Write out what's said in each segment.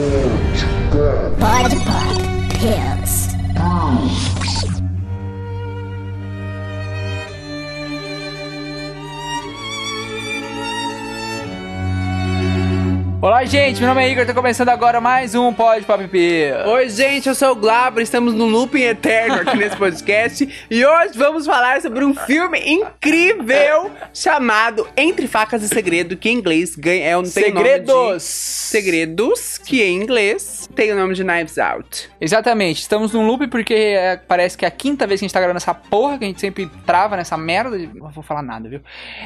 Pod Olá, gente, meu nome é Igor, tá começando agora mais um Pod Pop P. Oi, gente, eu sou o Glabro, estamos num looping eterno aqui nesse podcast e hoje vamos falar sobre um filme incrível chamado Entre Facas e Segredo, que em inglês ganha, é um Segredos. Segredos, que em inglês tem o nome de Knives Out. Exatamente, estamos num loop porque é, parece que é a quinta vez que a gente tá gravando essa porra, que a gente sempre trava nessa merda. de- Não vou falar nada, viu?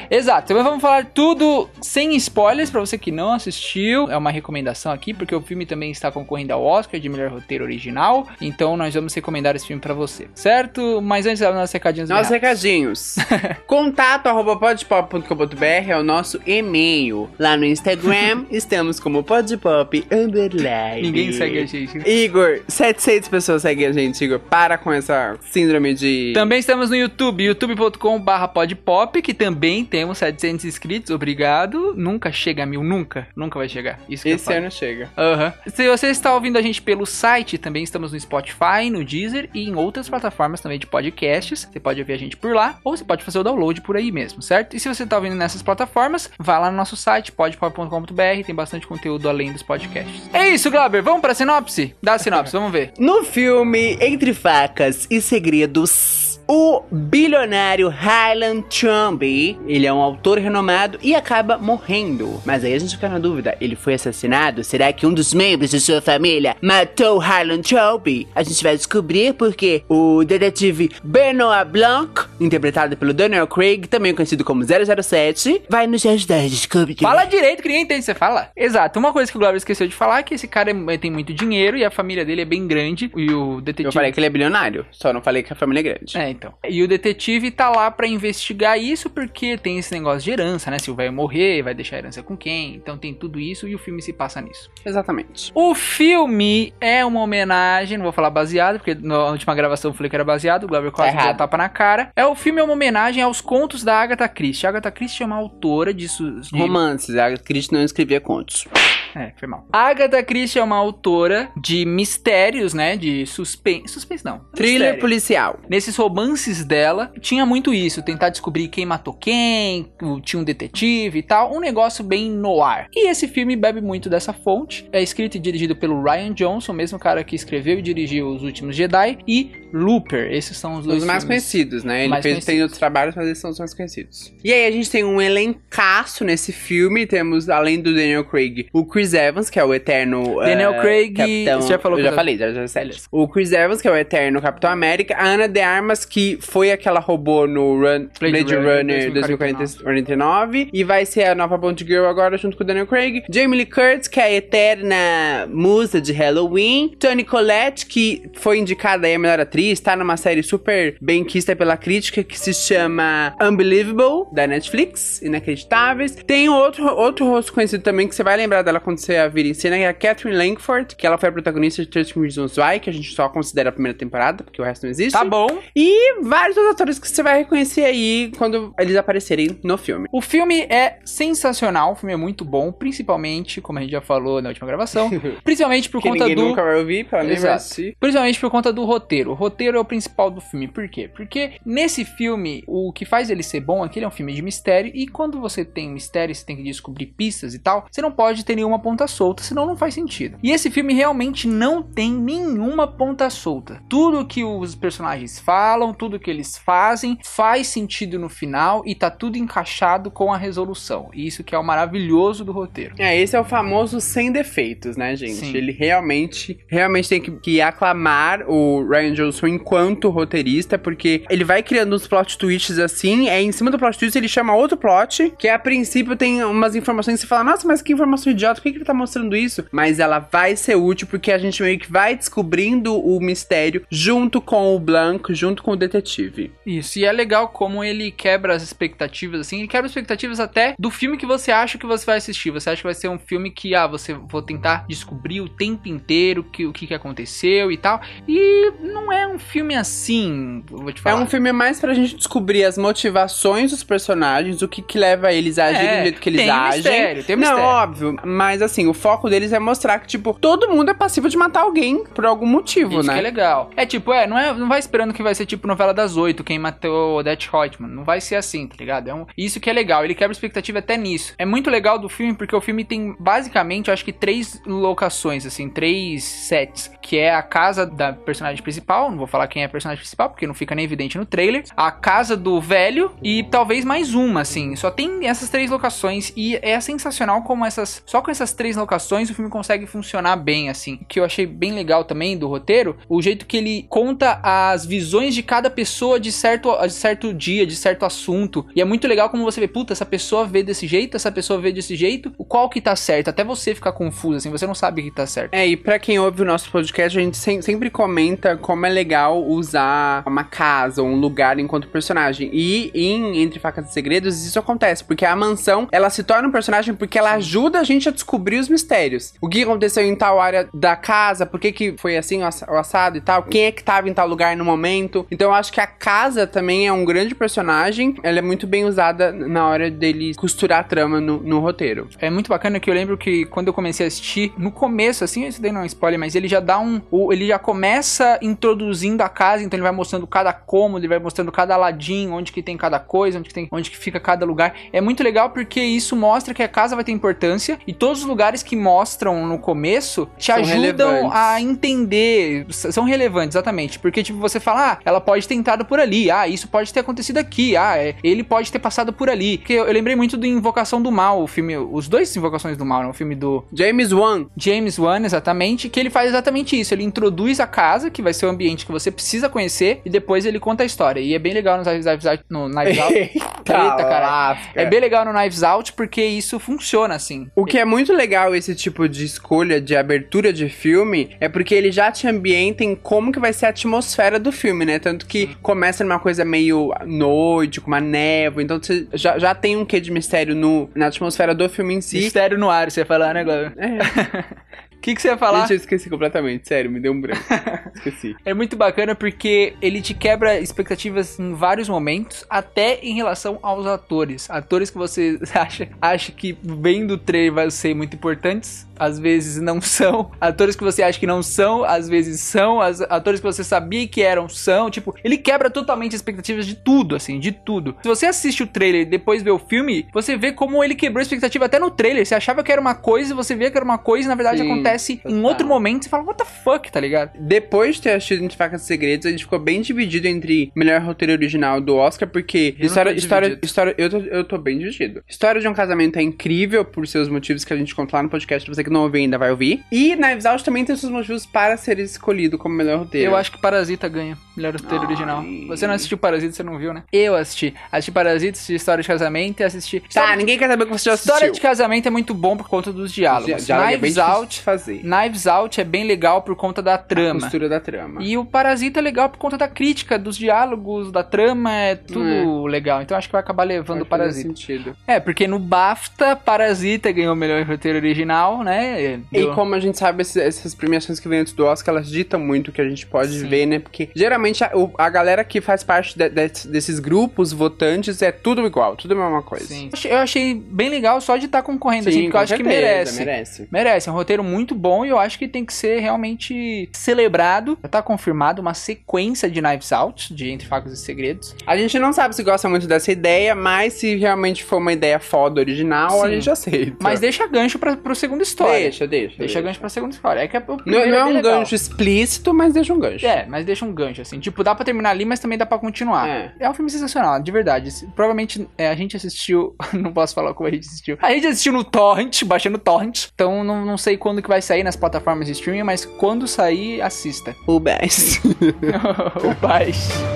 Exato, então vamos falar tudo sem spoilers pra você que não assistiu. É uma recomendação aqui, porque o filme também está concorrendo ao Oscar de melhor roteiro original. Então nós vamos recomendar esse filme pra você, certo? Mas antes, nossos recadinhos. Nossos recadinhos. Contato arroba podpop.com.br é o nosso e-mail. Lá no Instagram estamos como podpop underline. Ninguém segue a gente. Igor, 700 pessoas seguem a gente, Igor. Para com essa síndrome de... Também estamos no YouTube, youtube.com.br podpop, que também temos 700 inscritos, obrigado. Nunca chega a mil, nunca, nunca vai chegar. Isso Esse ano chega. Aham. Se você está ouvindo a gente pelo site, também estamos no Spotify, no Deezer e em outras plataformas também de podcasts. Você pode ouvir a gente por lá, ou você pode fazer o download por aí mesmo, certo? E se você está ouvindo nessas plataformas, vá lá no nosso site, podpop.com.br, tem bastante conteúdo além dos podcasts. É isso, Glauber, vamos pra sinopse? Dá a sinopse, vamos ver. No filme Entre Facas e Segredos, o bilionário Highland Chumby, ele é um autor renomado e acaba morrendo. Mas aí a gente fica na dúvida, ele foi assassinado? Será que um dos membros de sua família matou Highland Chumby? A gente vai descobrir porque o detetive Benoit Blanc, interpretado pelo Daniel Craig, também conhecido como 007, vai nos ajudar a descobrir. Fala direito que ninguém entende você fala. Exato. Uma coisa que o Glauber esqueceu de falar é que esse cara é- tem muito dinheiro e a família dele é bem grande. E o detetive. Eu falei que ele é bilionário, só não falei que a família é grande. É, então. E o detetive tá lá pra investigar isso porque tem esse negócio de herança, né? Se o velho morrer, vai deixar a herança com quem? Então tem tudo isso e o filme se passa nisso. Exatamente. O filme é uma homenagem, não vou falar baseado, porque na última gravação eu falei que era baseado, o Glauber quase Tá deu errado. tapa na cara. É o filme é uma homenagem aos contos da Agatha Christie. A Agatha Christie é uma autora de, de Romances, a Cristo não escrevia contos. É, foi mal. A Agatha Christie é uma autora de mistérios, né? De suspense. Suspense não. Thriller mistério. policial. Nesses romances dela, tinha muito isso, tentar descobrir quem matou quem, tinha um detetive e tal, um negócio bem no ar. E esse filme bebe muito dessa fonte. É escrito e dirigido pelo Ryan Johnson, o mesmo cara que escreveu e dirigiu Os Últimos Jedi, e Looper. Esses são os dois Os mais filmes. conhecidos, né? Ele mais fez, conhecidos. tem outros trabalhos, mas esses são os mais conhecidos. E aí a gente tem um elencaço nesse filme. Temos, além do Daniel Craig, o Chris Evans, que é o eterno... Daniel eh, Craig, Capitão... você já falou Eu já já- falei, já, já sei. O Chris Evans, que é o eterno Capitão América. A Ana de Armas, que foi aquela robô no Run, Blade Blade, Runner Runner 2049. 2049. E vai ser a nova Bond Girl agora, junto com o Daniel Craig. Jamie Lee Curtis, que é a eterna musa de Halloween. Toni Collette, que foi indicada aí a melhor atriz, tá numa série super bem quista pela crítica, que se chama Unbelievable, da Netflix, Inacreditáveis. Tem outro, outro rosto conhecido também, que você vai lembrar dela quando você a vir em cena, que é a Catherine Langford, que ela foi a protagonista de 13 Reasons Why, que a gente só considera a primeira temporada, porque o resto não existe. Tá bom. E vários outros atores que você vai reconhecer aí quando eles aparecerem no filme. O filme é sensacional, o filme é muito bom, principalmente, como a gente já falou na última gravação, principalmente por que conta ninguém do nunca vai ouvir, pra vai Exato. Principalmente por conta do roteiro. O roteiro é o principal do filme. Por quê? Porque nesse filme, o que faz ele ser bom é que ele é um filme de mistério. E quando você tem mistério, você tem que descobrir pistas e tal. Você não pode ter nenhuma ponta solta, senão não faz sentido. E esse filme realmente não tem nenhuma ponta solta. Tudo que os personagens falam, tudo que eles fazem, faz sentido no final e tá tudo encaixado com a resolução. E isso que é o maravilhoso do roteiro. É, esse é o famoso sem defeitos, né, gente? Sim. Ele realmente, realmente tem que, que aclamar o Ryan Johnson enquanto roteirista, porque ele vai criando uns plot twists assim, é em cima do plot twist ele chama outro plot, que a princípio tem umas informações que você fala, nossa, mas que informação idiota, por que, que ele tá mostrando isso? Mas ela vai ser útil porque a gente meio que vai descobrindo o mistério junto com o Blanc, junto com o detetive. Isso, e é legal como ele quebra as expectativas, assim, ele quebra as expectativas até do filme que você acha que você vai assistir. Você acha que vai ser um filme que, ah, você vou tentar descobrir o tempo inteiro que, o que, que aconteceu e tal. E não é é um filme assim, vou te É falar. um filme mais pra gente descobrir as motivações dos personagens, o que que leva eles a agirem É, do jeito que eles tem agem. mistério, tem um Não, mistério. óbvio, mas assim, o foco deles é mostrar que, tipo, todo mundo é passivo de matar alguém por algum motivo, Isso né? que é legal. É tipo, é não, é, não vai esperando que vai ser tipo novela das oito, quem matou Odette Reutemann. Não vai ser assim, tá ligado? É um, isso que é legal, ele quebra expectativa até nisso. É muito legal do filme porque o filme tem basicamente, eu acho que três locações, assim, três sets. Que é a casa da personagem principal, não vou falar quem é a personagem principal, porque não fica nem evidente no trailer. A casa do velho e talvez mais uma, assim. Só tem essas três locações e é sensacional como essas. Só com essas três locações o filme consegue funcionar bem, assim. O que eu achei bem legal também do roteiro, o jeito que ele conta as visões de cada pessoa de certo, de certo dia, de certo assunto. E é muito legal como você vê, puta, essa pessoa vê desse jeito, essa pessoa vê desse jeito, o qual que tá certo. Até você ficar confuso, assim, você não sabe o que tá certo. É, e pra quem ouve o nosso podcast, a gente sem- sempre comenta como é legal usar uma casa, um lugar enquanto personagem. E em Entre Facas e Segredos, isso acontece, porque a mansão, ela se torna um personagem porque ela ajuda a gente a descobrir os mistérios. O que aconteceu em tal área da casa, por que que foi assim o ass- o assado e tal, quem é que tava em tal lugar no momento. Então eu acho que a casa também é um grande personagem, ela é muito bem usada na hora dele costurar a trama no, no roteiro. É muito bacana que eu lembro que quando eu comecei a assistir, no começo, assim, isso daí não é um spoiler, mas ele já dá um. Ele já começa introduzindo a casa, então ele vai mostrando cada cômodo, ele vai mostrando cada ladinho, onde que tem cada coisa, onde que, tem, onde que fica cada lugar. É muito legal porque isso mostra que a casa vai ter importância e todos os lugares que mostram no começo te São ajudam relevantes. a entender. São relevantes, exatamente. Porque, tipo, você fala, ah, ela pode ter entrado por ali, ah, isso pode ter acontecido aqui, ah, é, ele pode ter passado por ali. Porque eu, eu lembrei muito do Invocação do Mal, o filme, os dois Invocações do Mal, né? O filme do James Wan, James Wan, exatamente, que ele faz exatamente isso. Ele introduz a casa, que vai ser o ambiente que você precisa conhecer, e depois ele conta a história. E é bem legal no Knives Out. No Knives Out. Eita, cara. É bem legal no Knives Out porque isso funciona assim. O que é muito legal esse tipo de escolha de abertura de filme é porque ele já te ambienta em como que vai ser a atmosfera do filme, né? Tanto que começa numa coisa meio noite, com uma névoa, então você já, já tem um quê de mistério no, na atmosfera do filme em si. Mistério no ar, você ia falar, né, Glória? É, que, que você ia falar? gente, eu esqueci completamente, sério, me deu um branco. esqueci. É muito bacana porque ele te quebra expectativas em vários momentos, até em relação aos atores. Atores que você acha, acha que vem do trailer vai ser muito importantes, às vezes não são. Atores que você acha que não são, às vezes são. As, atores que você sabia que eram, são. Tipo, ele quebra totalmente as expectativas de tudo, assim, de tudo. Se você assiste o trailer e depois vê o filme, você vê como ele quebrou a expectativa até no trailer. Você achava que era uma coisa você vê que era uma coisa e na verdade Sim, acontece em total. outro momento. Você fala, what the fuck, tá ligado? Depois de ter assistido Entre Facas e Segredos, a gente ficou bem dividido entre melhor roteiro original do Oscar, porque Eu história, tô história, história, eu tô, eu tô bem dividido. História de um casamento é incrível por seus motivos que a gente conta lá no podcast, você que não ouviu ainda vai ouvir. E Knives Out também tem seus motivos para ser escolhido como melhor roteiro. Eu acho que Parasita ganha. Melhor roteiro Ai. original. Você não assistiu Parasita, você não viu, né? Eu assisti. Assisti Parasita, assisti História de Casamento e assisti. Tá, História, ninguém quer saber o que você já assistiu. História de Casamento é muito bom por conta dos diálogos. Já é Knives difícil Out. Fazer. Knives Out é bem legal por conta da A trama. costura da trama. E o Parasita é legal por conta da crítica, dos diálogos, da trama, é tudo legal. Então acho que vai acabar levando o Parasita. sentido. É, porque no BAFTA, Parasita ganhou o melhor roteiro original, né? E Deu- como a gente sabe, esses- essas premiações que vêm antes do Oscar, elas ditam muito o que a gente pode Sim. ver, né? Porque geralmente a, a galera que faz parte de- de- desses grupos votantes é tudo igual, tudo a mesma coisa. Sim. Eu achei bem legal só de estar concorrendo, assim, porque eu acho que certeza, merece. merece. Merece, é um roteiro muito bom e eu acho que tem que ser realmente celebrado. Já tá confirmado uma sequência de Knives Out, de Entre Facos e Segredos. A gente não sabe se gosta muito dessa ideia, mas se realmente for uma ideia foda original, a Sim. gente aceita. Mas deixa gancho pra, pro segundo história. deixa, deixa. Deixa gancho pra segunda história. É que é, Não, não é bem um legal. gancho explícito, mas deixa um gancho. É, mas deixa um gancho, assim. Tipo, dá pra terminar ali, mas também dá pra continuar. É. É, um filme sensacional, de verdade. Provavelmente é, a gente assistiu. não posso falar como a gente assistiu. A gente assistiu no Torrent, baixando Torrent. Então não, não sei quando que vai sair nas plataformas de streaming, mas quando sair, assista. O best. o baixo.